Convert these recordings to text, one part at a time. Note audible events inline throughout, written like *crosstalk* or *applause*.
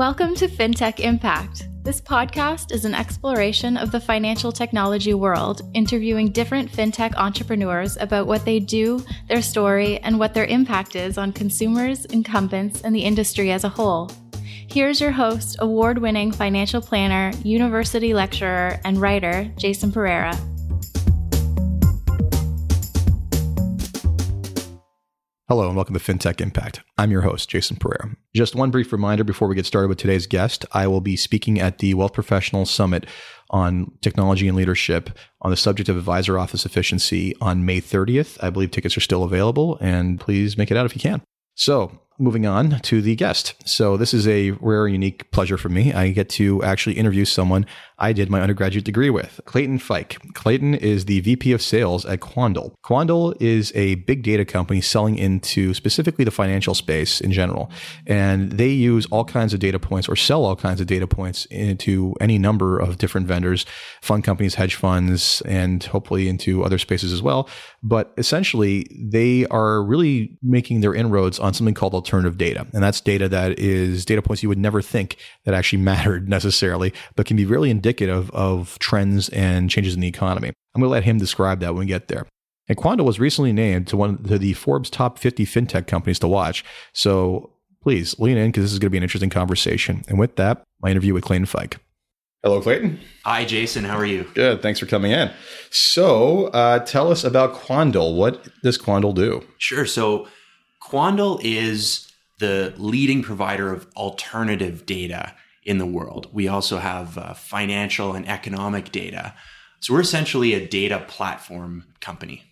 Welcome to FinTech Impact. This podcast is an exploration of the financial technology world, interviewing different fintech entrepreneurs about what they do, their story, and what their impact is on consumers, incumbents, and the industry as a whole. Here's your host, award winning financial planner, university lecturer, and writer, Jason Pereira. Hello and welcome to FinTech Impact. I'm your host, Jason Pereira. Just one brief reminder before we get started with today's guest. I will be speaking at the Wealth Professionals Summit on technology and leadership on the subject of advisor office efficiency on May 30th. I believe tickets are still available and please make it out if you can. So, moving on to the guest. So, this is a rare, unique pleasure for me. I get to actually interview someone I did my undergraduate degree with, Clayton Fike. Clayton is the VP of Sales at Quandl. Quandl is a big data company selling into specifically the financial space in general. And they use all kinds of data points or sell all kinds of data points into any number of different vendors, fund companies, hedge funds, and hopefully into other spaces as well. But essentially, they are really making their inroads on something called alternative data. And that's data that is data points you would never think that actually *laughs* mattered necessarily, but can be really indicative indicative of trends and changes in the economy. I'm going to let him describe that when we get there. And Quandl was recently named to one of the Forbes top 50 fintech companies to watch. So please lean in because this is going to be an interesting conversation. And with that, my interview with Clayton Fike. Hello, Clayton. Hi, Jason. How are you? Good. Thanks for coming in. So, uh, tell us about Quandl. What does Quandl do? Sure. So, Quandl is the leading provider of alternative data in the world. We also have uh, financial and economic data. So we're essentially a data platform company.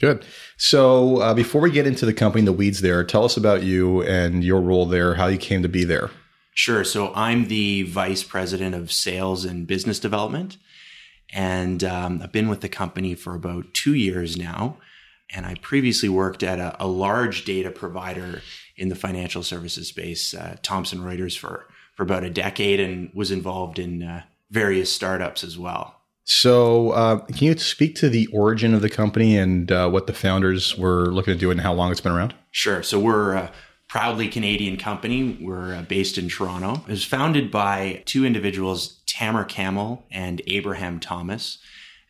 Good. So uh, before we get into the company, the weeds there, tell us about you and your role there, how you came to be there. Sure. So I'm the vice president of sales and business development. And um, I've been with the company for about two years now. And I previously worked at a, a large data provider in the financial services space, uh, Thomson Reuters, for for about a decade and was involved in uh, various startups as well. So, uh, can you speak to the origin of the company and uh, what the founders were looking to do and how long it's been around? Sure. So, we're a proudly Canadian company. We're uh, based in Toronto. It was founded by two individuals, Tamer Kamel and Abraham Thomas.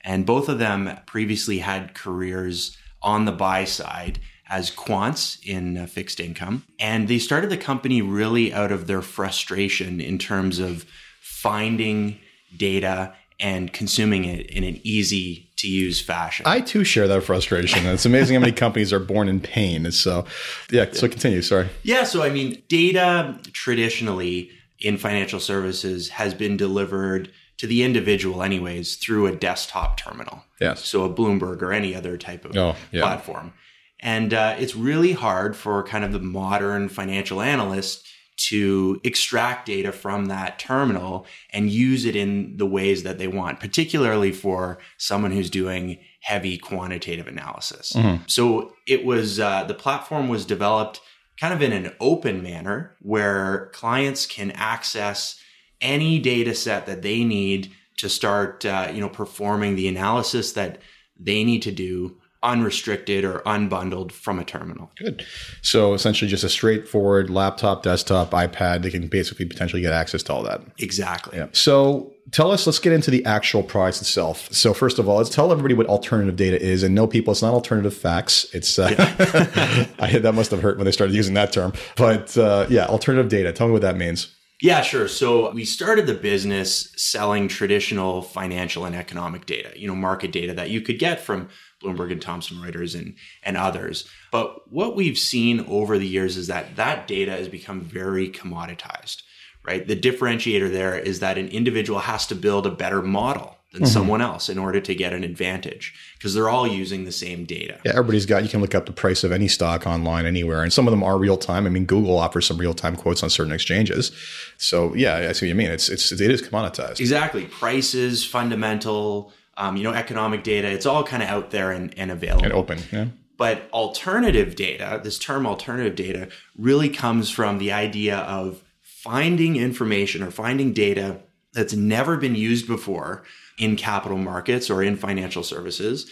And both of them previously had careers on the buy side as quants in uh, fixed income. And they started the company really out of their frustration in terms of finding data and consuming it in an easy to use fashion. I too share that frustration. It's amazing how many *laughs* companies are born in pain. So, yeah, so continue. Sorry. Yeah. So, I mean, data traditionally in financial services has been delivered to the individual, anyways, through a desktop terminal. Yes. So, a Bloomberg or any other type of oh, yeah. platform. And uh, it's really hard for kind of the modern financial analyst to extract data from that terminal and use it in the ways that they want, particularly for someone who's doing heavy quantitative analysis. Mm-hmm. So it was, uh, the platform was developed kind of in an open manner where clients can access any data set that they need to start, uh, you know, performing the analysis that they need to do unrestricted or unbundled from a terminal. Good. So essentially just a straightforward laptop, desktop, iPad, they can basically potentially get access to all that. Exactly. Yeah. So tell us, let's get into the actual price itself. So first of all, let's tell everybody what alternative data is and no people, it's not alternative facts. It's, uh, yeah. *laughs* I, that must have hurt when they started using that term, but uh, yeah, alternative data. Tell me what that means. Yeah, sure. So we started the business selling traditional financial and economic data, you know, market data that you could get from Bloomberg and Thomson Reuters and, and others. But what we've seen over the years is that that data has become very commoditized, right? The differentiator there is that an individual has to build a better model than mm-hmm. someone else in order to get an advantage because they're all using the same data. Yeah, everybody's got, you can look up the price of any stock online anywhere, and some of them are real time. I mean, Google offers some real time quotes on certain exchanges. So, yeah, I see what you mean. It's, it's, it is commoditized. Exactly. Prices, fundamental, um, you know, economic data. It's all kind of out there and, and available and open. Yeah. But alternative data, this term alternative data, really comes from the idea of finding information or finding data that's never been used before in capital markets or in financial services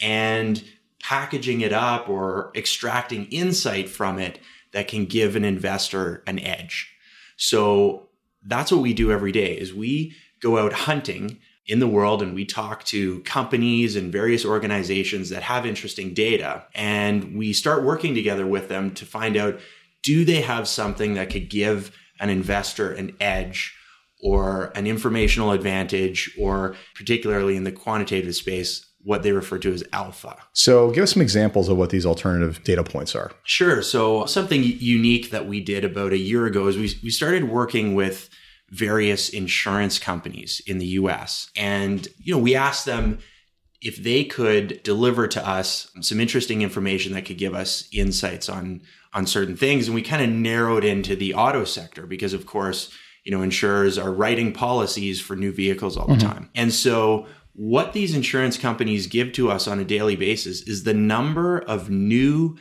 and packaging it up or extracting insight from it that can give an investor an edge. So that's what we do every day is we go out hunting in the world and we talk to companies and various organizations that have interesting data and we start working together with them to find out do they have something that could give an investor an edge or an informational advantage or particularly in the quantitative space what they refer to as alpha. So, give us some examples of what these alternative data points are. Sure. So, something unique that we did about a year ago is we, we started working with various insurance companies in the US. And, you know, we asked them if they could deliver to us some interesting information that could give us insights on on certain things and we kind of narrowed into the auto sector because of course you know insurers are writing policies for new vehicles all the mm-hmm. time and so what these insurance companies give to us on a daily basis is the number of new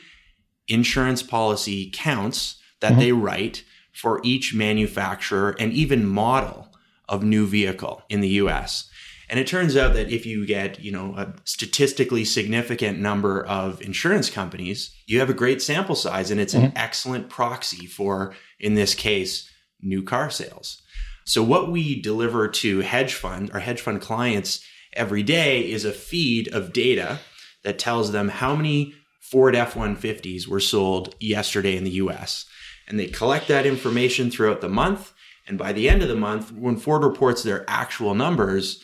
insurance policy counts that mm-hmm. they write for each manufacturer and even model of new vehicle in the US. And it turns out that if you get, you know, a statistically significant number of insurance companies, you have a great sample size and it's mm-hmm. an excellent proxy for in this case new car sales. So what we deliver to hedge fund or hedge fund clients every day is a feed of data that tells them how many Ford F 150s were sold yesterday in the US. And they collect that information throughout the month. And by the end of the month, when Ford reports their actual numbers,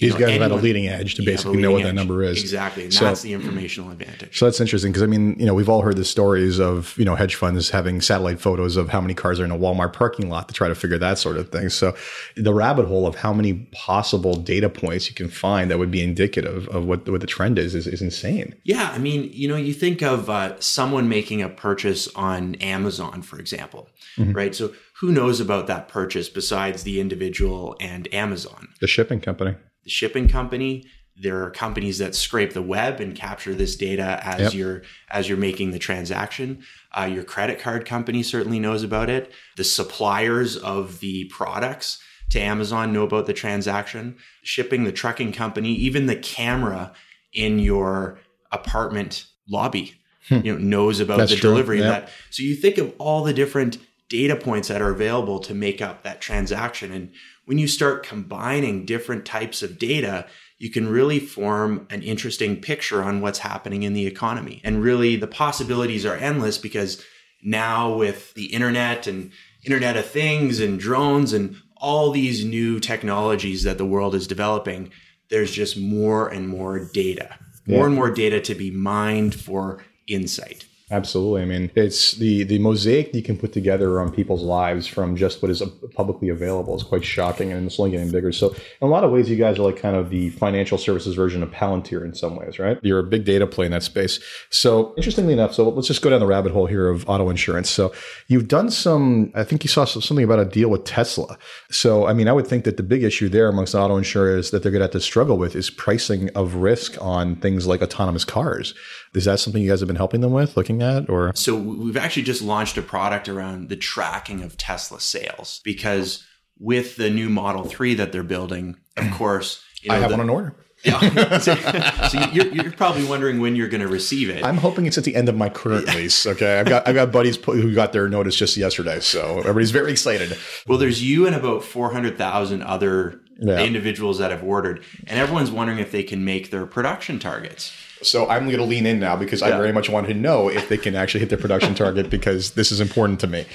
these know, guys anyone, have had a leading edge to basically know what edge. that number is. Exactly. And so, that's the informational advantage. So that's interesting because I mean, you know, we've all heard the stories of, you know, hedge funds having satellite photos of how many cars are in a Walmart parking lot to try to figure that sort of thing. So the rabbit hole of how many possible data points you can find that would be indicative of what, what the trend is, is, is insane. Yeah. I mean, you know, you think of uh, someone making a purchase on Amazon, for example, mm-hmm. right? So who knows about that purchase besides the individual and Amazon? The shipping company the shipping company. There are companies that scrape the web and capture this data as yep. you're as you're making the transaction. Uh, your credit card company certainly knows about it. The suppliers of the products to Amazon know about the transaction. Shipping, the trucking company, even the camera in your apartment lobby, hmm. you know, knows about That's the true. delivery yep. that. So you think of all the different data points that are available to make up that transaction. And when you start combining different types of data, you can really form an interesting picture on what's happening in the economy. And really, the possibilities are endless because now with the internet and Internet of Things and drones and all these new technologies that the world is developing, there's just more and more data, more yeah. and more data to be mined for insight. Absolutely. I mean, it's the the mosaic you can put together on people's lives from just what is publicly available is quite shocking, and it's only getting bigger. So, in a lot of ways, you guys are like kind of the financial services version of Palantir in some ways, right? You're a big data play in that space. So, interestingly enough, so let's just go down the rabbit hole here of auto insurance. So, you've done some. I think you saw something about a deal with Tesla. So, I mean, I would think that the big issue there amongst auto insurers that they're going to have to struggle with is pricing of risk on things like autonomous cars. Is that something you guys have been helping them with, looking at, or? So we've actually just launched a product around the tracking of Tesla sales because with the new Model Three that they're building, of *clears throat* course, you know, I have the, one on order. Yeah. *laughs* so, so you're, you're, probably wondering when you're going to receive it. I'm hoping it's at the end of my current yeah. lease. Okay, I've got I've got buddies who got their notice just yesterday, so everybody's very excited. Well, there's you and about four hundred thousand other yeah. individuals that have ordered, and everyone's wondering if they can make their production targets. So I'm going to lean in now because yeah. I very much want to know if they can actually hit their production *laughs* target because this is important to me.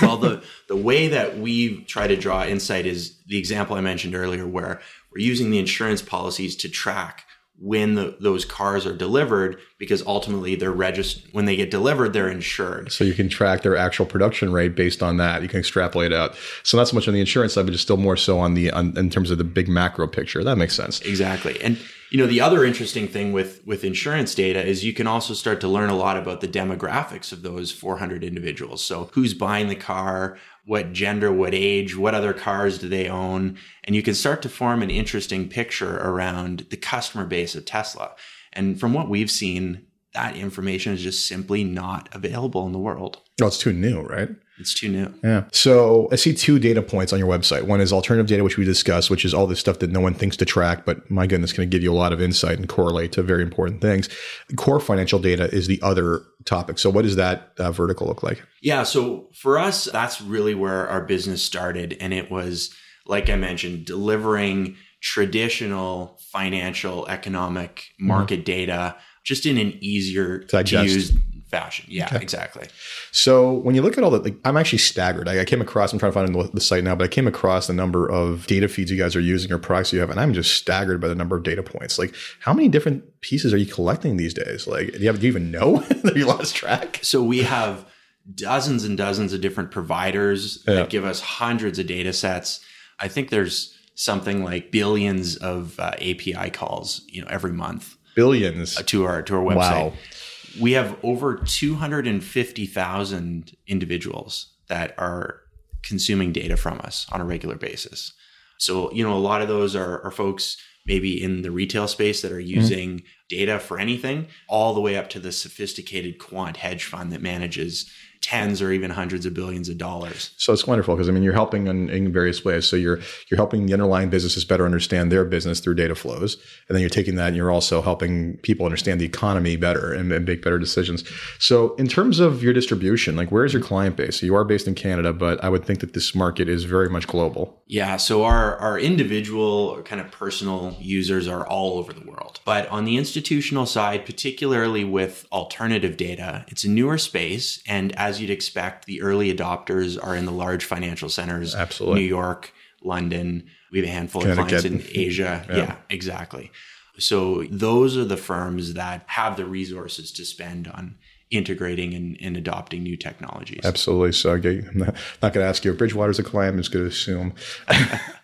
well, the the way that we try to draw insight is the example I mentioned earlier, where we're using the insurance policies to track when the, those cars are delivered because ultimately they're registered when they get delivered they're insured. So you can track their actual production rate based on that. You can extrapolate out. So not so much on the insurance side but just still more so on the on, in terms of the big macro picture. That makes sense. Exactly. And you know the other interesting thing with with insurance data is you can also start to learn a lot about the demographics of those 400 individuals. So who's buying the car what gender, what age, what other cars do they own? And you can start to form an interesting picture around the customer base of Tesla. And from what we've seen, that information is just simply not available in the world. Well, it's too new, right? It's too new. Yeah. So I see two data points on your website. One is alternative data, which we discussed, which is all this stuff that no one thinks to track, but my goodness, going to give you a lot of insight and correlate to very important things. Core financial data is the other topic. So what does that uh, vertical look like? Yeah. So for us, that's really where our business started. And it was, like I mentioned, delivering traditional financial economic mm-hmm. market mm-hmm. data just in an easier to use fashion. Yeah, okay. exactly. So when you look at all that, like, I'm actually staggered. I, I, came across, I'm trying to find the, the, site now, but I came across the number of data feeds you guys are using or products you have, and I'm just staggered by the number of data points. Like, how many different pieces are you collecting these days? Like, do you, have, do you even know *laughs* that you lost track? So we have dozens and dozens of different providers yeah. that give us hundreds of data sets. I think there's something like billions of uh, API calls, you know, every month. Billions uh, to our to our website. Wow we have over 250,000 individuals that are consuming data from us on a regular basis. So, you know, a lot of those are, are folks maybe in the retail space that are mm-hmm. using mm-hmm. data for anything, all the way up to the sophisticated quant hedge fund that manages tens or even hundreds of billions of dollars. So it's wonderful because I mean you're helping in, in, various ways. So you're you're helping the underlying businesses better understand their business through data flows, and then you're taking that and you're also helping people understand the economy better and, and make better decisions. So in terms of your distribution, like where is your client base? So you are based in Canada, but I would think that this market is very much global. Yeah. So our our individual kind of personal users are all over the world, but on the institutional side, particularly with alternative data, it's a newer space, and as as you'd expect, the early adopters are in the large financial centers, absolutely, New York, London. We have a handful of clients in *laughs* Asia. Yeah. yeah, exactly. So those are the firms that have the resources to spend on integrating and, and, adopting new technologies. Absolutely. So I'm not, not going to ask you if Bridgewater's a client. I'm just going to assume. *laughs*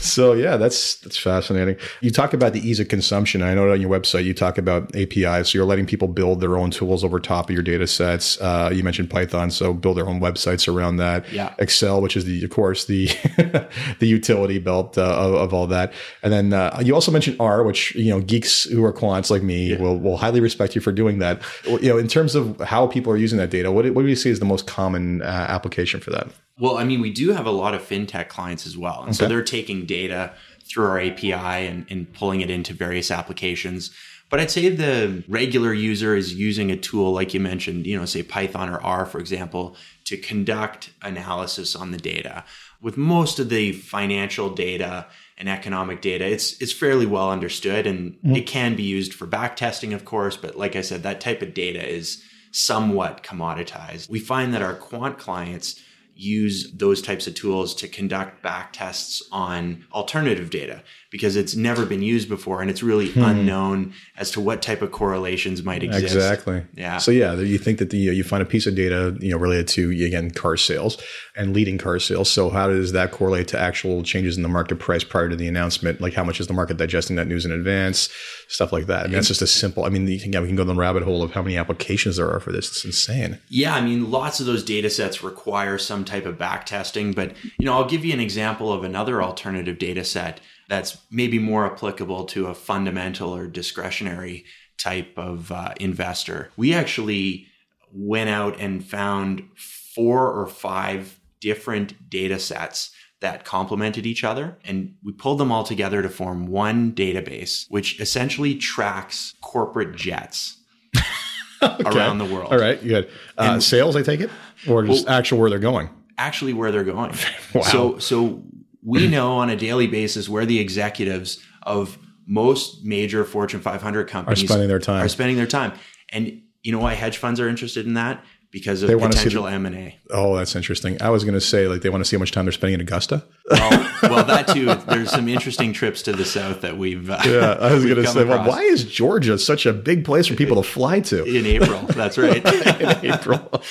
so yeah, that's that's fascinating. You talk about the ease of consumption. I know on your website you talk about APIs. So you're letting people build their own tools over top of your data sets. Uh, you mentioned Python, so build their own websites around that. Yeah. Excel, which is the of course the *laughs* the utility belt uh, of, of, all that. And then uh, you also mentioned R, which you know geeks who are quants like me yeah. will will highly respect you for doing that. You know, in terms of how people are using that data, what what do you see as the most common uh, application for that? Well, I mean, we do have a lot of fintech clients as well. And okay. so they're taking data through our API and, and pulling it into various applications. But I'd say the regular user is using a tool like you mentioned, you know, say Python or R, for example, to conduct analysis on the data. With most of the financial data and economic data, it's it's fairly well understood and mm-hmm. it can be used for back testing, of course. But like I said, that type of data is somewhat commoditized. We find that our quant clients use those types of tools to conduct back tests on alternative data because it's never been used before and it's really hmm. unknown as to what type of correlations might exist. Exactly. Yeah. So yeah, you think that the you find a piece of data you know related to again car sales and leading car sales. So how does that correlate to actual changes in the market price prior to the announcement? Like how much is the market digesting that news in advance? Stuff like that. I mean, that's just a simple. I mean, you can, yeah, we can go down the rabbit hole of how many applications there are for this. It's insane. Yeah, I mean, lots of those data sets require some type of back testing. But you know, I'll give you an example of another alternative data set that's maybe more applicable to a fundamental or discretionary type of uh, investor. We actually went out and found four or five different data sets that complemented each other and we pulled them all together to form one database which essentially tracks corporate jets *laughs* okay. around the world all right good uh, sales i take it or just well, actual where they're going actually where they're going *laughs* wow. so so we know on a daily basis where the executives of most major Fortune 500 companies are spending their time. Are spending their time. And you know why hedge funds are interested in that? Because of they potential M and A. Oh, that's interesting. I was going to say like they want to see how much time they're spending in Augusta. well, well, that too. There's some interesting trips to the south that we've. Uh, yeah, I was going to say, well, why is Georgia such a big place for people to fly to in April? That's right, *laughs* in April.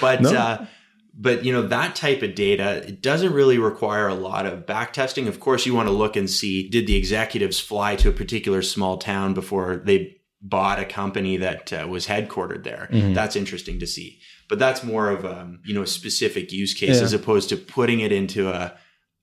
but no. uh, but you know that type of data it doesn't really require a lot of back testing of course you want to look and see did the executives fly to a particular small town before they bought a company that uh, was headquartered there mm-hmm. that's interesting to see but that's more of a um, you know a specific use case yeah. as opposed to putting it into a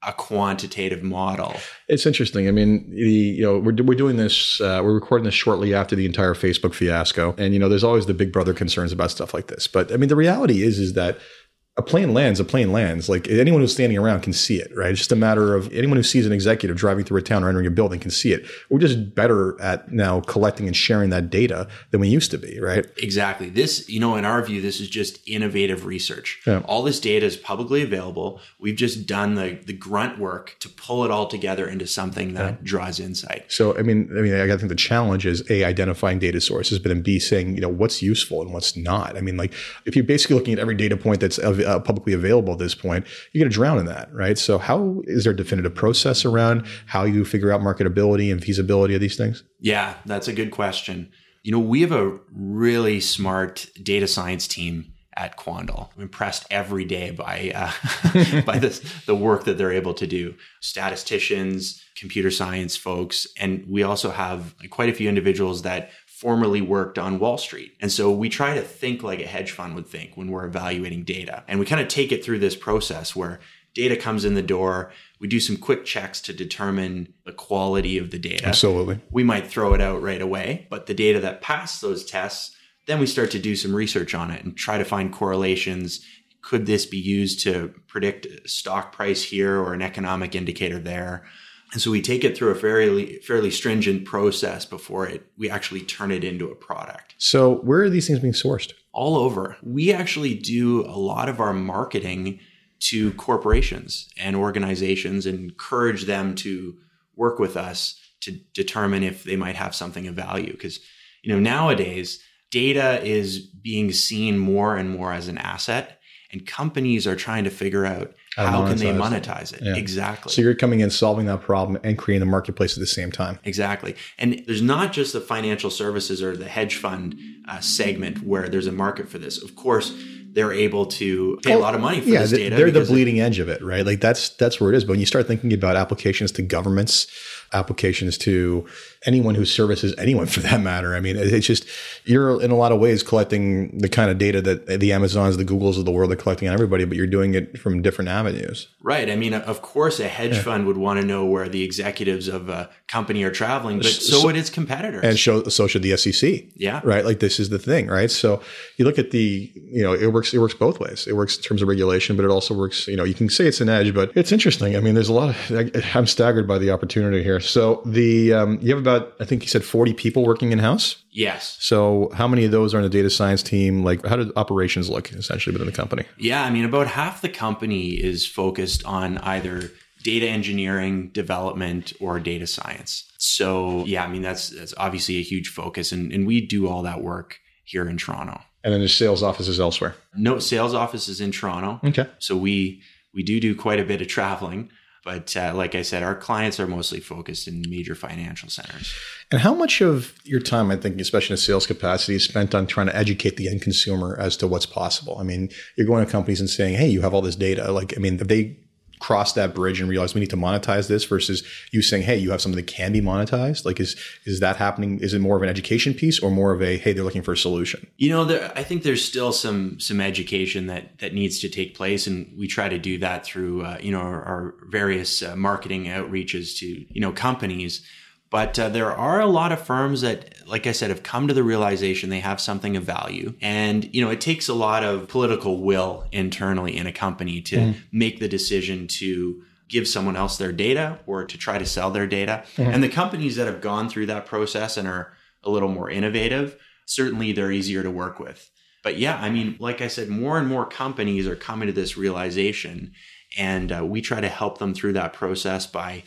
a quantitative model. It's interesting. I mean, the, you know, we're, we're doing this, uh, we're recording this shortly after the entire Facebook fiasco. And, you know, there's always the big brother concerns about stuff like this. But I mean, the reality is, is that a plane lands, a plane lands. Like anyone who's standing around can see it, right? It's just a matter of anyone who sees an executive driving through a town or entering a building can see it. We're just better at now collecting and sharing that data than we used to be, right? Exactly. This, you know, in our view, this is just innovative research. Yeah. All this data is publicly available. We've just done the the grunt work to pull it all together into something that yeah. draws insight. So, I mean, I mean, I think the challenge is a identifying data sources, but then b saying, you know, what's useful and what's not. I mean, like if you're basically looking at every data point that's uh, publicly available at this point, you're going to drown in that, right? So, how is there a definitive process around how you figure out marketability and feasibility of these things? Yeah, that's a good question. You know, we have a really smart data science team at Quandl. I'm impressed every day by uh, *laughs* by this, the work that they're able to do. Statisticians, computer science folks, and we also have quite a few individuals that formerly worked on Wall Street. And so we try to think like a hedge fund would think when we're evaluating data. And we kind of take it through this process where data comes in the door. We do some quick checks to determine the quality of the data. Absolutely. We might throw it out right away, but the data that pass those tests, then we start to do some research on it and try to find correlations. Could this be used to predict stock price here or an economic indicator there? And so we take it through a fairly fairly stringent process before it we actually turn it into a product. So where are these things being sourced? All over. We actually do a lot of our marketing to corporations and organizations and encourage them to work with us to determine if they might have something of value because you know nowadays data is being seen more and more as an asset and companies are trying to figure out how can they monetize it? Yeah. Exactly. So you're coming in, solving that problem, and creating the marketplace at the same time. Exactly. And there's not just the financial services or the hedge fund uh, segment where there's a market for this. Of course, they're able to pay a lot of money for yeah, this data. They're the bleeding edge of it, right? Like that's that's where it is. But when you start thinking about applications to governments, applications to anyone who services anyone *laughs* for that matter. I mean, it's just you're in a lot of ways collecting the kind of data that the Amazons, the Googles of the world are collecting on everybody, but you're doing it from different avenues. Right. I mean, of course, a hedge yeah. fund would want to know where the executives of a company are traveling, but so, so would its competitors, and show, so should the SEC. Yeah. Right. Like this is the thing, right? So you look at the, you know, it works. It works both ways. It works in terms of regulation, but it also works. You know, you can say it's an edge, but it's interesting. I mean, there's a lot of. I'm staggered by the opportunity here. So the um, you have about, I think you said 40 people working in house. Yes. So how many of those are on the data science team? Like how did operations look essentially within the company? Yeah, I mean about half the company is focused on either data engineering, development, or data science. So yeah, I mean that's that's obviously a huge focus and, and we do all that work here in Toronto. And then there's sales offices elsewhere. No sales offices in Toronto. Okay. So we we do do quite a bit of traveling. But uh, like I said, our clients are mostly focused in major financial centers. And how much of your time, I think, especially in sales capacity, is spent on trying to educate the end consumer as to what's possible? I mean, you're going to companies and saying, "Hey, you have all this data." Like, I mean, they cross that bridge and realize we need to monetize this versus you saying, hey, you have something that can be monetized? Like, is is that happening? Is it more of an education piece or more of a hey, they're looking for a solution? You know, there, I think there's still some some education that that needs to take place, and we try to do that through uh, you know our, our various uh, marketing outreaches to you know companies but uh, there are a lot of firms that, like I said, have come to the realization they have something of value. And, you know, it takes a lot of political will internally in a company to mm. make the decision to give someone else their data or to try to sell their data. Mm. And the companies that have gone through that process and are a little more innovative, certainly they're easier to work with. But yeah, I mean, like I said, more and more companies are coming to this realization. And uh, we try to help them through that process by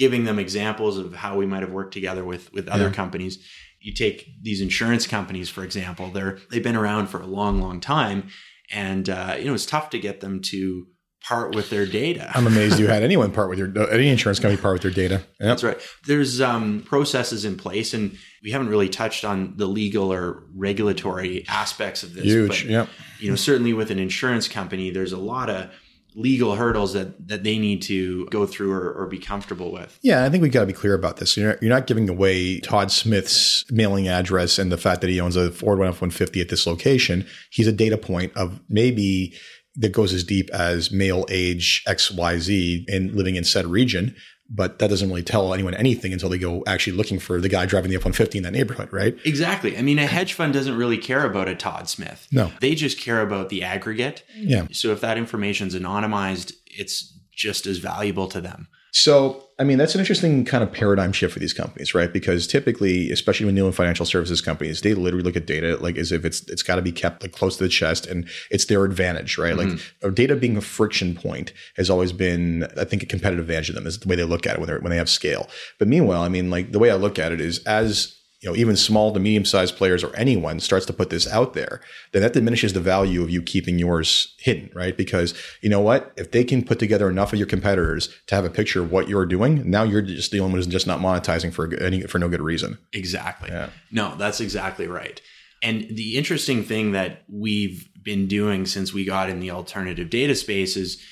giving them examples of how we might have worked together with with other yeah. companies. You take these insurance companies, for example; they're they've been around for a long, long time, and uh, you know it's tough to get them to part with their data. I'm amazed you *laughs* had anyone part with your any insurance company part with their data. Yep. That's right. There's um, processes in place, and we haven't really touched on the legal or regulatory aspects of this. Huge. But, You know, certainly with an insurance company, there's a lot of legal hurdles that that they need to go through or, or be comfortable with. Yeah, I think we've got to be clear about this. You're, you're not giving away Todd Smith's mailing address and the fact that he owns a Ford F-150 at this location. He's a data point of maybe that goes as deep as male age XYZ and living in said region but that doesn't really tell anyone anything until they go actually looking for the guy driving the F-150 in that neighborhood, right? Exactly. I mean, a hedge fund doesn't really care about a Todd Smith. No. They just care about the aggregate. Yeah. So if that information is anonymized, it's just as valuable to them. So, I mean, that's an interesting kind of paradigm shift for these companies, right? Because typically, especially when dealing with financial services companies, they literally look at data like as if it's it's got to be kept like close to the chest and it's their advantage, right? Mm-hmm. Like data being a friction point has always been, I think, a competitive advantage to them is the way they look at it when they when they have scale. But meanwhile, I mean, like the way I look at it is as you know, even small to medium sized players or anyone starts to put this out there, then that diminishes the value of you keeping yours hidden, right? Because you know what? If they can put together enough of your competitors to have a picture of what you're doing, now you're just the only one who's just not monetizing for any, for no good reason. Exactly. Yeah. No, that's exactly right. And the interesting thing that we've been doing since we got in the alternative data space is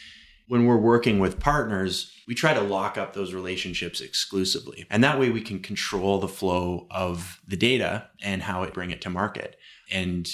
when we're working with partners, we try to lock up those relationships exclusively. And that way we can control the flow of the data and how it bring it to market and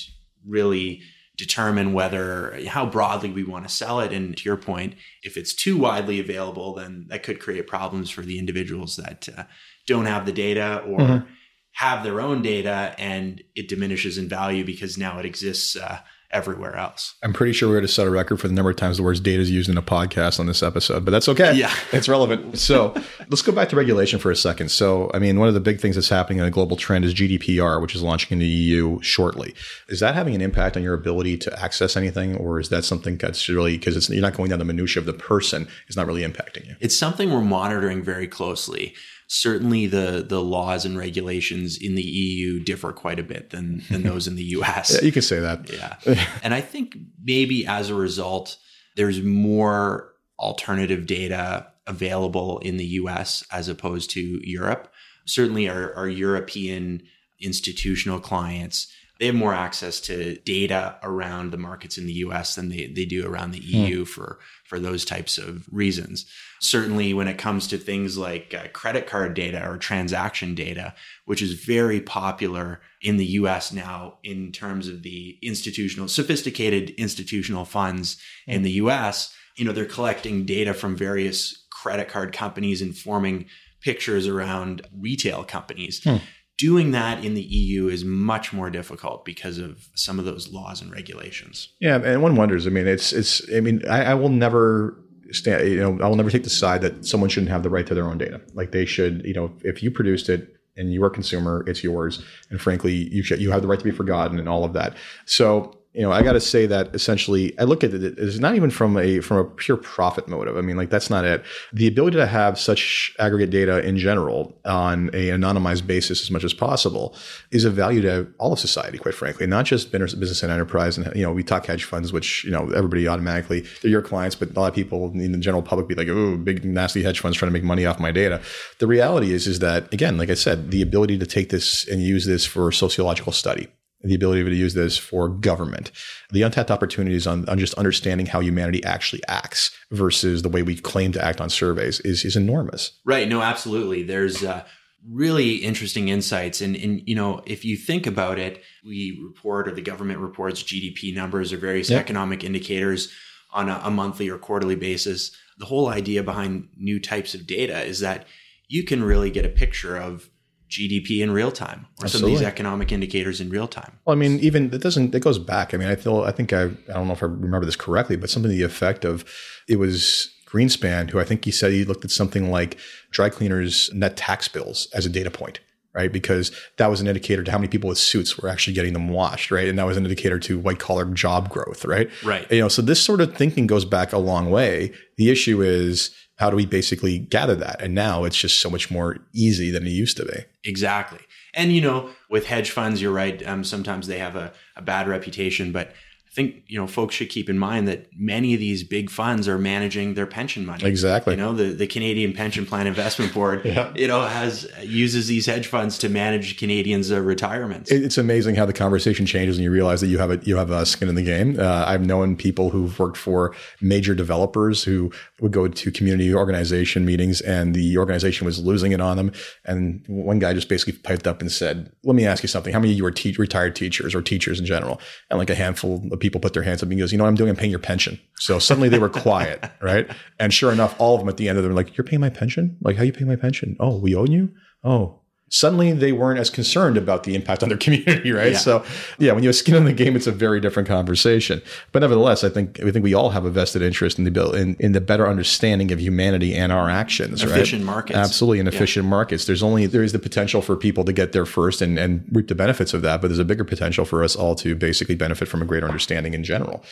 really determine whether how broadly we want to sell it and to your point if it's too widely available then that could create problems for the individuals that uh, don't have the data or mm-hmm. have their own data and it diminishes in value because now it exists uh, everywhere else. I'm pretty sure we're going to set a record for the number of times the words data is used in a podcast on this episode, but that's okay. Yeah. *laughs* It's relevant. So let's go back to regulation for a second. So, I mean, one of the big things that's happening in a global trend is GDPR, which is launching in the EU shortly. Is that having an impact on your ability to access anything, or is that something that's really, because you're not going down the minutia of the person, is not really impacting you? It's something we're monitoring very closely certainly the the laws and regulations in the EU differ quite a bit than than *laughs* those in the US. Yeah, you can say that. Yeah. *laughs* and I think maybe as a result there's more alternative data available in the US as opposed to Europe. Certainly our, our European institutional clients they have more access to data around the markets in the US than they, they do around the EU hmm. for, for those types of reasons. Certainly, when it comes to things like uh, credit card data or transaction data, which is very popular in the US now in terms of the institutional, sophisticated institutional funds hmm. in the US, you know, they're collecting data from various credit card companies and forming pictures around retail companies. Hmm doing that in the EU is much more difficult because of some of those laws and regulations. Yeah, and one wonders. I mean, it's it's. I mean, I, I will never stand. You know, I will never take the side that someone shouldn't have the right to their own data. Like they should. You know, if you produced it and you are a consumer, it's yours. And frankly, you should you have the right to be forgotten and all of that. So you know, I got to say that essentially, I look at it as not even from a from a pure profit motive. I mean, like that's not it. The ability to have such aggregate data in general on a anonymized basis as much as possible is of value to all of society, quite frankly, not just business and enterprise. And you know, we talk hedge funds, which you know everybody automatically they're your clients, but a lot of people in the general public be like, "Oh, big nasty hedge funds trying to make money off my data." The reality is, is that again, like I said, the ability to take this and use this for sociological study the ability to use this for government, the untapped opportunities on, on just understanding how humanity actually acts versus the way we claim to act on surveys is, is enormous. Right. No, absolutely. There's uh, really interesting insights. And, and, you know, if you think about it, we report or the government reports GDP numbers or various yep. economic indicators on a, a monthly or quarterly basis. The whole idea behind new types of data is that you can really get a picture of GDP in real time or Absolutely. some of these economic indicators in real time. Well, I mean, even it doesn't, it goes back. I mean, I feel, I think I, I don't know if I remember this correctly, but something to the effect of it was Greenspan who I think he said he looked at something like dry cleaners net tax bills as a data point. Right. Because that was an indicator to how many people with suits were actually getting them washed. Right. And that was an indicator to white collar job growth. Right. Right. You know, so this sort of thinking goes back a long way. The issue is, how do we basically gather that? And now it's just so much more easy than it used to be. Exactly. And you know, with hedge funds, you're right. Um, sometimes they have a, a bad reputation, but think you know folks should keep in mind that many of these big funds are managing their pension money. Exactly. You know, the, the Canadian Pension Plan Investment Board, *laughs* yeah. you know, has uses these hedge funds to manage Canadians' uh, retirements. It's amazing how the conversation changes and you realize that you have a you have a skin in the game. Uh, I've known people who've worked for major developers who would go to community organization meetings and the organization was losing it on them. And one guy just basically piped up and said, "Let me ask you something. How many of you are te- retired teachers or teachers in general?" And like a handful of people put their hands up and goes, you know what I'm doing? I'm paying your pension. So suddenly they were quiet, *laughs* right? And sure enough, all of them at the end of them like, you're paying my pension? Like, how you pay my pension? Oh, we own you? Oh, suddenly they weren't as concerned about the impact on their *laughs* community, right? Yeah. So, yeah, when you have skin in the game, it's a very different conversation. But nevertheless, I think I think we all have a vested interest in the in, in the better understanding of humanity and our actions, right? efficient right? markets, absolutely, in efficient yeah. markets. There's only there is the potential for people to get there first and and reap the benefits of that, but there's a bigger potential for us all to basically benefit from a greater understanding in general.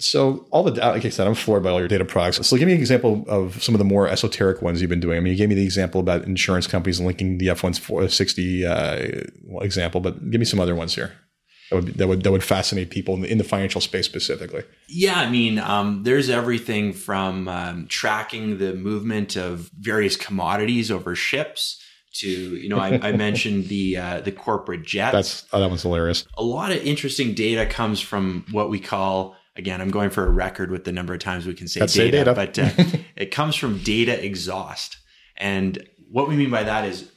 So all the data, like I said, I'm floored by all your data products. So give me an example of some of the more esoteric ones you've been doing. I mean, you gave me the example about insurance companies linking the F-160 uh, example, but give me some other ones here. That would, that would that would fascinate people in the, in the financial space specifically. Yeah, I mean, um, there's everything from um, tracking the movement of various commodities over ships to you know I, I *laughs* mentioned the uh, the corporate jets. That's oh, that one's hilarious. A lot of interesting data comes from what we call again, I'm going for a record with the number of times we can say, data, say data, but uh, *laughs* it comes from data exhaust. And what we mean by that is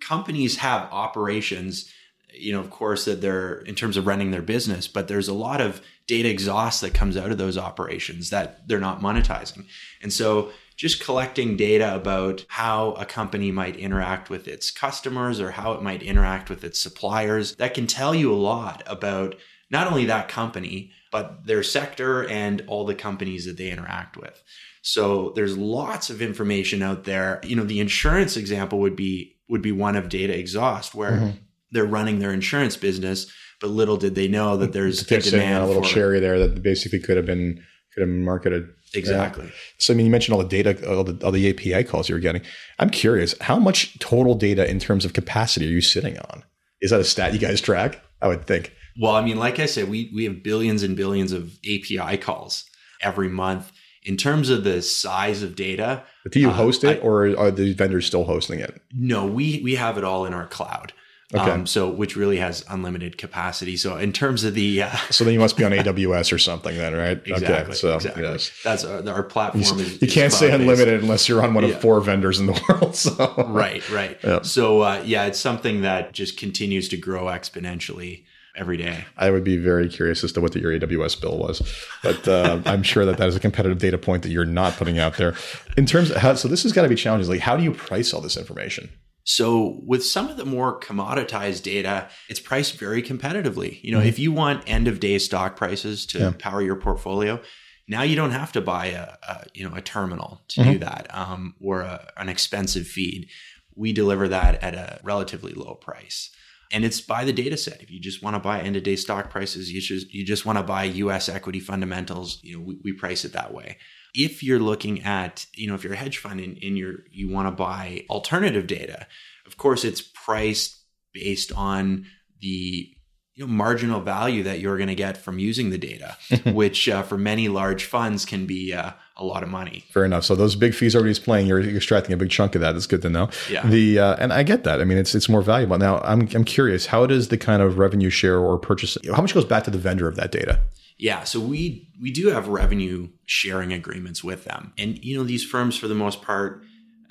companies have operations, you know, of course, that they're in terms of running their business, but there's a lot of data exhaust that comes out of those operations that they're not monetizing. And so just collecting data about how a company might interact with its customers or how it might interact with its suppliers, that can tell you a lot about not only that company, but their sector and all the companies that they interact with. So there's lots of information out there. You know, the insurance example would be would be one of data exhaust where mm-hmm. they're running their insurance business, but little did they know that there's a demand a little for, cherry there that basically could have been could have been marketed. Exactly. Yeah. So I mean, you mentioned all the data, all the, all the API calls you were getting. I'm curious, how much total data in terms of capacity are you sitting on? Is that a stat you guys track? I would think. Well, I mean, like I said, we we have billions and billions of API calls every month. In terms of the size of data, but do you uh, host it, I, or are the vendors still hosting it? No, we we have it all in our cloud. Okay. Um, so which really has unlimited capacity. So in terms of the, uh, *laughs* so then you must be on AWS or something then, right? *laughs* Exactly. Okay, so exactly. Yes. That's our, our platform. You, is, you can't say unlimited unless you're on one yeah. of four vendors in the *laughs* world. So right, right. Yeah. So uh, yeah, it's something that just continues to grow exponentially every day. I would be very curious as to what the, your AWS bill was, but uh, *laughs* I'm sure that that is a competitive data point that you're not putting out there. In terms of how, so this has got to be challenging. Like, how do you price all this information? So with some of the more commoditized data, it's priced very competitively. You know, mm-hmm. if you want end of day stock prices to yeah. power your portfolio, now you don't have to buy a, a you know a terminal to mm-hmm. do that um, or a, an expensive feed. We deliver that at a relatively low price and it's by the data set. If you just want to buy end of day stock prices, you just you just want to buy U.S. equity fundamentals. You know, we, we, price it that way. If you're looking at, you know, if you're a hedge fund and, and you're you want to buy alternative data, of course, it's priced based on the you know, marginal value that you're going to get from using the data, *laughs* which uh, for many large funds can be uh, a lot of money. Fair enough. So those big fees everybody's playing, you're extracting a big chunk of that. That's good to know. Yeah. The uh, and I get that. I mean, it's it's more valuable. Now, I'm I'm curious. How does the kind of revenue share or purchase? How much goes back to the vendor of that data? Yeah, so we we do have revenue sharing agreements with them, and you know these firms for the most part,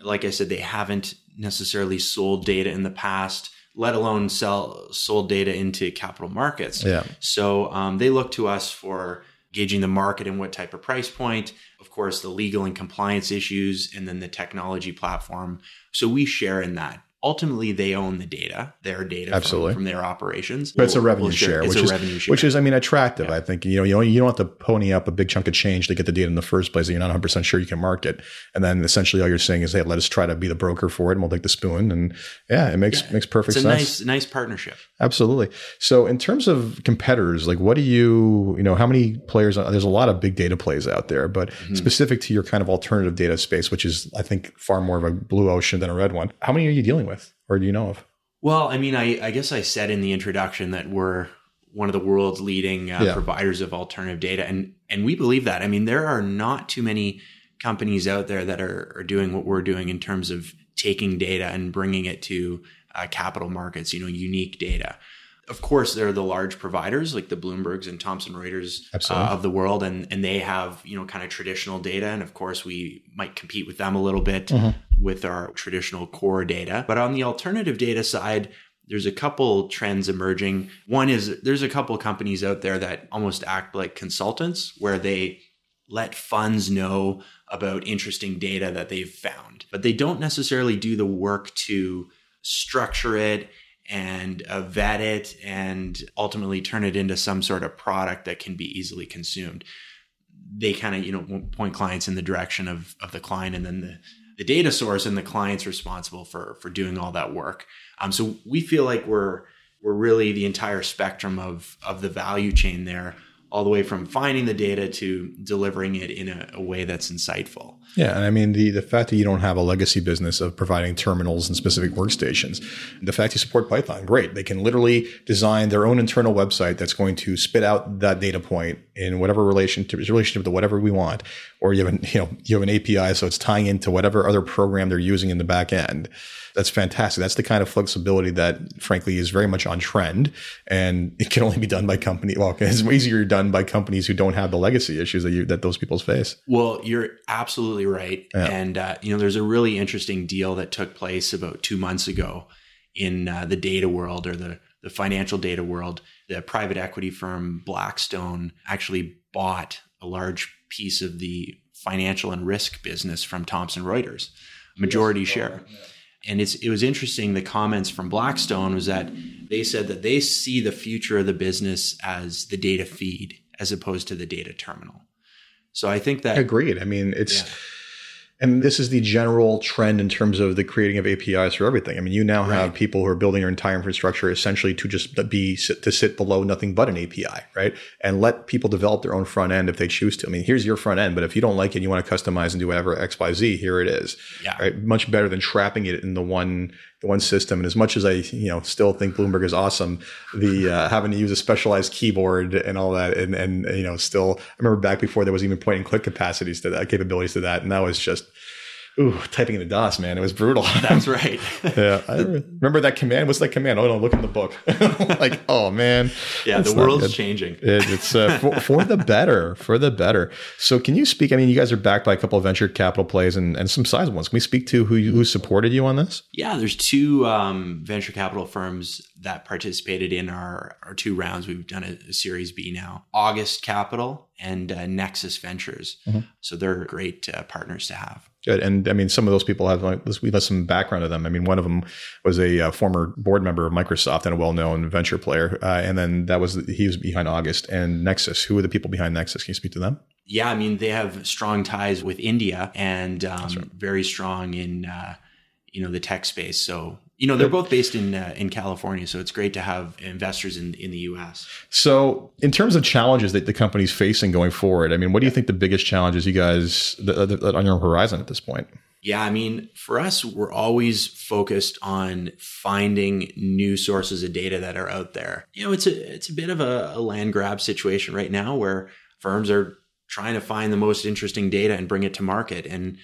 like I said, they haven't necessarily sold data in the past let alone sell sold data into capital markets. Yeah. So um, they look to us for gauging the market and what type of price point, of course, the legal and compliance issues, and then the technology platform. So we share in that. Ultimately, they own the data, their data Absolutely. From, from their operations. But it's a revenue we'll share, which is revenue share. which is, I mean, attractive. Yeah. I think you know, you know, you don't have to pony up a big chunk of change to get the data in the first place that you're not 100 percent sure you can market, and then essentially all you're saying is, hey, let us try to be the broker for it, and we'll take the spoon, and yeah, it makes yeah. makes perfect it's sense. Nice, nice partnership. Absolutely. So, in terms of competitors, like what do you, you know, how many players? There's a lot of big data plays out there, but mm-hmm. specific to your kind of alternative data space, which is, I think, far more of a blue ocean than a red one. How many are you dealing with, or do you know of? Well, I mean, I, I guess I said in the introduction that we're one of the world's leading uh, yeah. providers of alternative data, and and we believe that. I mean, there are not too many companies out there that are, are doing what we're doing in terms of taking data and bringing it to uh, capital markets, you know, unique data. Of course, there are the large providers like the Bloombergs and Thomson Reuters uh, of the world, and and they have you know kind of traditional data, and of course we might compete with them a little bit mm-hmm. with our traditional core data. But on the alternative data side, there's a couple trends emerging. One is there's a couple companies out there that almost act like consultants where they let funds know about interesting data that they've found, but they don't necessarily do the work to structure it and uh, vet it and ultimately turn it into some sort of product that can be easily consumed. They kind of, you know, point clients in the direction of, of the client and then the, the data source and the client's responsible for, for doing all that work. Um, so we feel like we're, we're really the entire spectrum of, of the value chain there all the way from finding the data to delivering it in a, a, way that's insightful. Yeah, and I mean the the fact that you don't have a legacy business of providing terminals and specific workstations, the fact you support Python, great. They can literally design their own internal website that's going to spit out that data point in whatever relation to relationship to whatever we want, or you have an you know you have an API, so it's tying into whatever other program they're using in the back end that's fantastic. That's the kind of flexibility that, frankly, is very much on trend, and it can only be done by company. Well, *laughs* it's easier done by companies who don't have the legacy issues that you that those people face. Well, you're absolutely right, yeah. and uh, you know, there's a really interesting deal that took place about two months ago in uh, the data world or the the financial data world. The private equity firm Blackstone actually bought a large piece of the financial and risk business from Thomson Reuters, majority yes, share. Yeah. And it's it was interesting. The comments from Blackstone was that they said that they see the future of the business as the data feed as opposed to the data terminal. So I think that agreed. I mean, it's. Yeah and this is the general trend in terms of the creating of APIs for everything. I mean, you now have people who are building their entire infrastructure essentially to just be to sit below nothing but an API, right? And let people develop their own front end if they choose to. I mean, here's your front end, but if you don't like it, and you want to customize and do whatever X, Y, Z, here it is. Yeah. Right? Much better than trapping it in the one the one system. And as much as I, you know, still think Bloomberg is awesome, the uh, having to use a specialized keyboard and all that, and and you know, still, I remember back before there was even point and click capacities to that, capabilities to that, and that was just Ooh, typing in the DOS, man, it was brutal. *laughs* That's right. *laughs* yeah, I remember that command. What's that command? Oh no, look in the book. *laughs* like, oh man. Yeah, the world's good. changing. It, it's uh, for, for, the better, for the better. So, can you speak? I mean, you guys are backed by a couple of venture capital plays and, and some sizable ones. Can we speak to who who supported you on this? Yeah, there's two um, venture capital firms that participated in our our two rounds. We've done a, a Series B now. August Capital and uh, Nexus Ventures. Mm-hmm. So they're great uh, partners to have. Good. And I mean, some of those people have, like, we have some background of them. I mean, one of them was a uh, former board member of Microsoft and a well known venture player. Uh, and then that was, he was behind August and Nexus. Who are the people behind Nexus? Can you speak to them? Yeah. I mean, they have strong ties with India and um, right. very strong in, uh, you know, the tech space. So you know, they're both based in uh, in California, so it's great to have investors in in the U.S. So, in terms of challenges that the company's facing going forward, I mean, what do you think the biggest challenges you guys that, that on your horizon at this point? Yeah, I mean, for us, we're always focused on finding new sources of data that are out there. You know, it's a it's a bit of a, a land grab situation right now where firms are trying to find the most interesting data and bring it to market and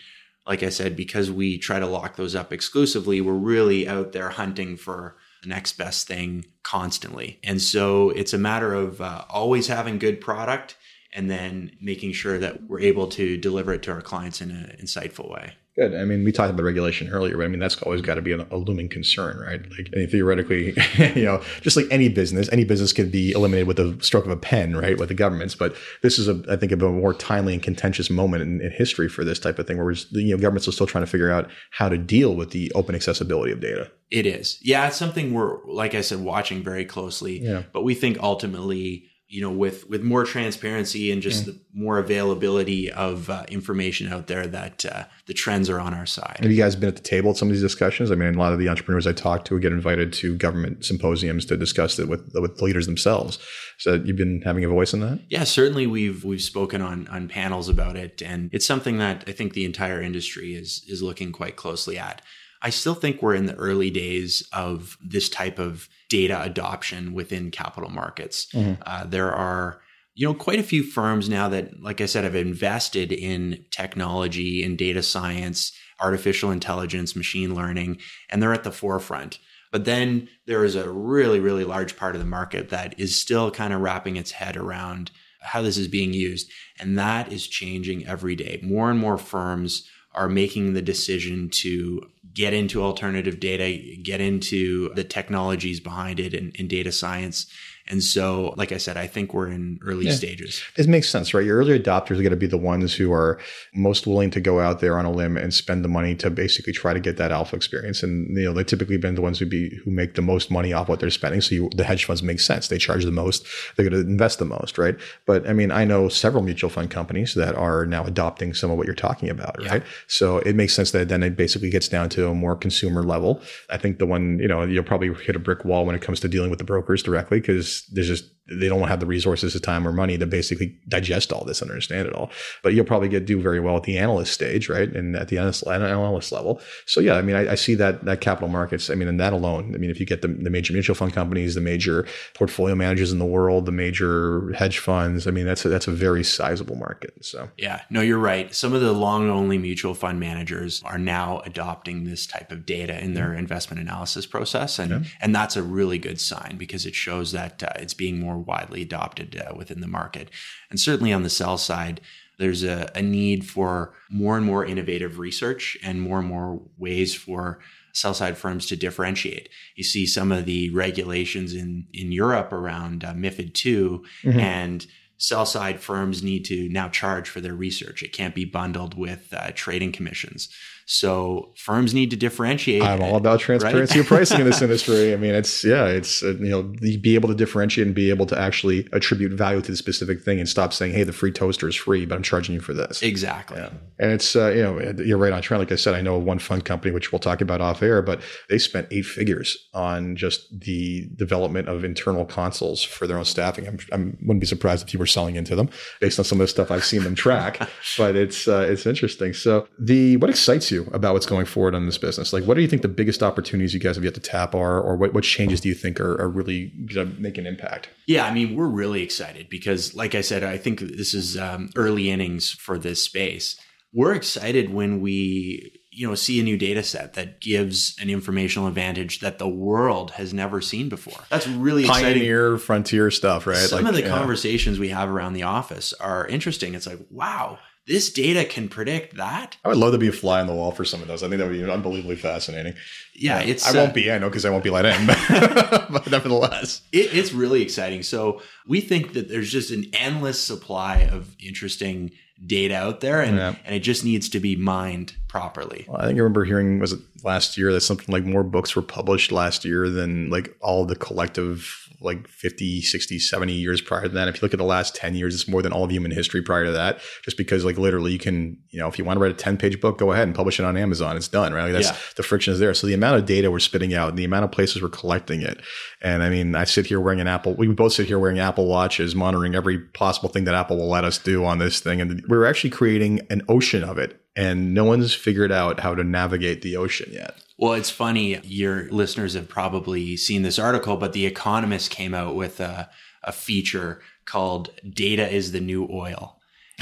like I said, because we try to lock those up exclusively, we're really out there hunting for the next best thing constantly. And so it's a matter of uh, always having good product and then making sure that we're able to deliver it to our clients in an insightful way. Good. I mean, we talked about regulation earlier, but I mean, that's always got to be a, looming concern, right? Like, theoretically, *laughs* you know, just like any business, any business could be eliminated with a stroke of a pen, right? With the governments. But this is, a, I think, a more timely and contentious moment in, in history for this type of thing, where you know, governments are still trying to figure out how to deal with the open accessibility of data. It is. Yeah. It's something we're, like I said, watching very closely. Yeah. But we think ultimately, you know with with more transparency and just mm. more availability of uh, information out there that uh, the trends are on our side. Have you guys been at the table at some of these discussions? I mean a lot of the entrepreneurs i talk to get invited to government symposiums to discuss it with with leaders themselves. So you've been having a voice in that? Yeah certainly we've we've spoken on on panels about it and it's something that i think the entire industry is is looking quite closely at. I still think we're in the early days of this type of data adoption within capital markets. Mm-hmm. Uh, there are you know quite a few firms now that like i said have invested in technology and data science artificial intelligence machine learning and they're at the forefront but then there is a really really large part of the market that is still kind of wrapping its head around how this is being used and that is changing every day more and more firms are making the decision to get into alternative data, get into the technologies behind it and, and data science and so, like I said, I think we're in early yeah. stages. It makes sense, right? Your early adopters are going to be the ones who are most willing to go out there on a limb and spend the money to basically try to get that alpha experience. And, you know, they typically been the ones who be, who make the most money off what they're spending. So you, the hedge funds make sense. They charge the most. They're going to invest the most, right? But I mean, I know several mutual fund companies that are now adopting some of what you're talking about, right? So it makes sense that then it basically gets down to a more consumer level. I think the one, you know, you'll probably hit a brick wall when it comes to dealing with the brokers directly because there's just they don't have the resources, of time, or money to basically digest all this and understand it all. But you'll probably get do very well at the analyst stage, right? And at the analyst, analyst level. So yeah, I mean, I, I, see that that capital markets. I mean, and that alone. I mean, if you get the, the major mutual fund companies, the major portfolio managers in the world, the major hedge funds, I mean, that's a, that's a very sizable market. So yeah, no, you're right. Some of the long only mutual fund managers are now adopting this type of data in their investment analysis process, and yeah. and that's a really good sign because it shows that uh, it's being more more widely adopted uh, within the market. And certainly on the sell side, there's a, a need for more and more innovative research and more and more ways for sell side firms to differentiate. You see some of the regulations in, in Europe around uh, MIFID II mm-hmm. and sell side firms need to now charge for their research. It can't be bundled with uh, trading commissions. So firms need to differentiate. I'm all about transparency right? of pricing in this industry. I mean, it's yeah, it's uh, you know, be able to differentiate and be able to actually attribute value to the specific thing and stop saying, "Hey, the free toaster is free, but I'm charging you for this." Exactly. Yeah. And it's uh, you know, you're right on trend. Like I said, I know one fund company which we'll talk about off air, but they spent eight figures on just the development of internal consoles for their own staffing. I'm, I wouldn't be surprised if you were selling into them based on some of the stuff I've seen them track. *laughs* but it's uh, it's interesting. So the what excites you you about what's going forward on this business? Like, what do you think the biggest opportunities you guys have yet to tap are, or what, what changes do you think are, are really going to make an impact? Yeah, I mean, we're really excited because, like I said, I think this is um, early innings for this space. We're excited when we you know see a new data set that gives an informational advantage that the world has never seen before that's really pioneer exciting. frontier stuff right some like, of the yeah. conversations we have around the office are interesting it's like wow this data can predict that. I would love to be a fly on the wall for some of those. I think that would be unbelievably fascinating. Yeah, yeah. it's. I won't uh, be. I know because I won't be let in, *laughs* but, but nevertheless, it, it's really exciting. So we think that there's just an endless supply of interesting data out there, and yeah. and it just needs to be mined properly. Well, I think I remember hearing was it last year that something like more books were published last year than like all the collective like 50, 60, 70 years prior to that. If you look at the last 10 years, it's more than all of human history prior to that. Just because like literally you can, you know, if you want to write a 10 page book, go ahead and publish it on Amazon. It's done, right? Like that's yeah. the friction is there. So the amount of data we're spitting out and the amount of places we're collecting it. And I mean, I sit here wearing an Apple, we both sit here wearing Apple watches, monitoring every possible thing that Apple will let us do on this thing. And we're actually creating an ocean of it. And no one's figured out how to navigate the ocean yet. Well, it's funny. Your listeners have probably seen this article, but The Economist came out with a, a feature called Data is the New Oil.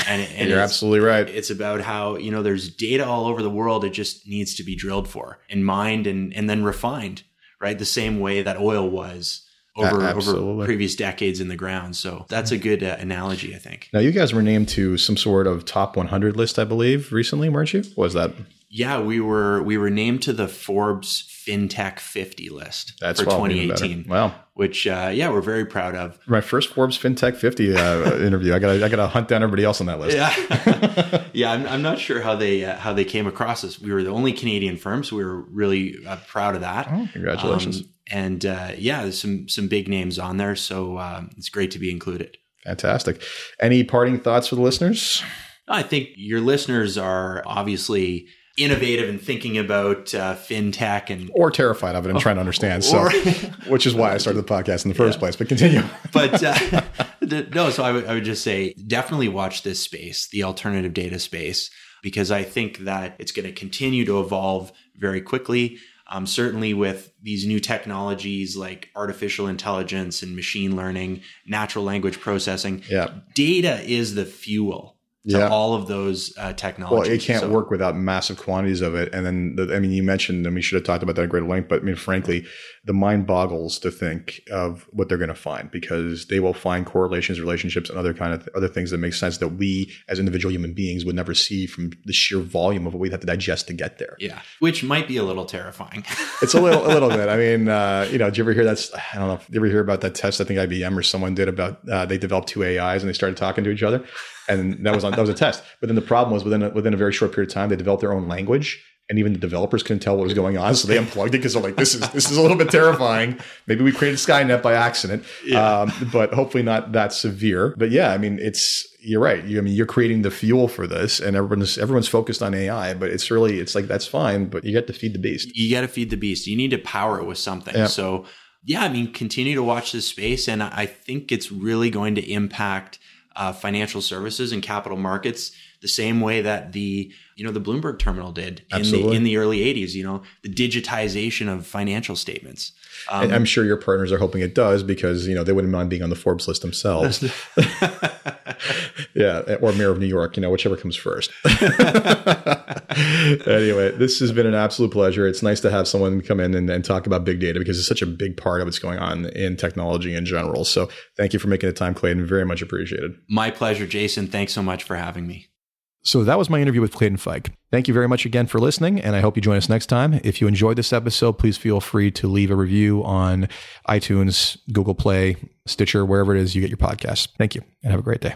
And, and you're absolutely right. It's about how, you know, there's data all over the world. It just needs to be drilled for and mined and, and then refined, right? The same way that oil was over, over previous decades in the ground. So that's a good uh, analogy, I think. Now, you guys were named to some sort of top 100 list, I believe, recently, weren't you? What was that? Yeah, we were we were named to the Forbes FinTech 50 list That's for 2018. Wow, which uh, yeah, we're very proud of. My first Forbes FinTech 50 uh, *laughs* interview. I got I got to hunt down everybody else on that list. Yeah, *laughs* yeah. I'm, I'm not sure how they uh, how they came across us. We were the only Canadian firm, so we were really uh, proud of that. Oh, congratulations! Um, and uh, yeah, there's some some big names on there, so um, it's great to be included. Fantastic. Any parting thoughts for the listeners? I think your listeners are obviously innovative and thinking about uh, fintech and or terrified of it and trying to understand. So, *laughs* which is why I started the podcast in the first yeah. place. But continue. *laughs* but uh, no, so I, w- I would just say definitely watch this space, the alternative data space, because I think that it's going to continue to evolve very quickly. Um, certainly with these new technologies like artificial intelligence and machine learning, natural language processing, yeah. data is the fuel yeah. all of those uh, technologies. Well, it can't so. work without massive quantities of it. And then, the, I mean, you mentioned, and we should have talked about that at greater length, but I mean, frankly, the mind boggles to think of what they're going to find because they will find correlations, relationships, and other kind of th- other things that make sense that we as individual human beings would never see from the sheer volume of what we'd have to digest to get there. Yeah, which might be a little terrifying. it's a little, a little bit. I *laughs* mean, uh, you know, did you ever hear that? I don't know. Did you ever hear about that test? I think IBM or someone did about uh, they developed two AIs and they started talking to each other and that was on, that was a test. But then the problem was within a, within a very short period of time, they developed their own language, and even the developers couldn't tell what was going on, so they unplugged it because they're like, "This is this is a little bit terrifying." Maybe we created Skynet by accident, yeah. um, but hopefully not that severe. But yeah, I mean, it's you're right. You, I mean, you're creating the fuel for this, and everyone's everyone's focused on AI, but it's really it's like that's fine, but you got to feed the beast. You got to feed the beast. You need to power it with something. Yeah. So yeah, I mean, continue to watch this space, and I think it's really going to impact uh, financial services and capital markets the same way that the you know the Bloomberg terminal did in the in the early 80s you know the digitization of financial statements. Um, I'm sure your partners are hoping it does because you know they wouldn't mind being on the Forbes list themselves *laughs* *laughs* yeah or mayor of New York you know whichever comes first. *laughs* Anyway this has been an absolute pleasure. It's nice to have someone come in and, and talk about big data because it's such a big part of what's going on in technology in general. So thank you for making the time Clayton. Very much appreciated. My pleasure Jason. Thanks so much for having me so that was my interview with Clayton Fike. Thank you very much again for listening, and I hope you join us next time. If you enjoyed this episode, please feel free to leave a review on iTunes, Google Play, Stitcher, wherever it is you get your podcasts. Thank you, and have a great day.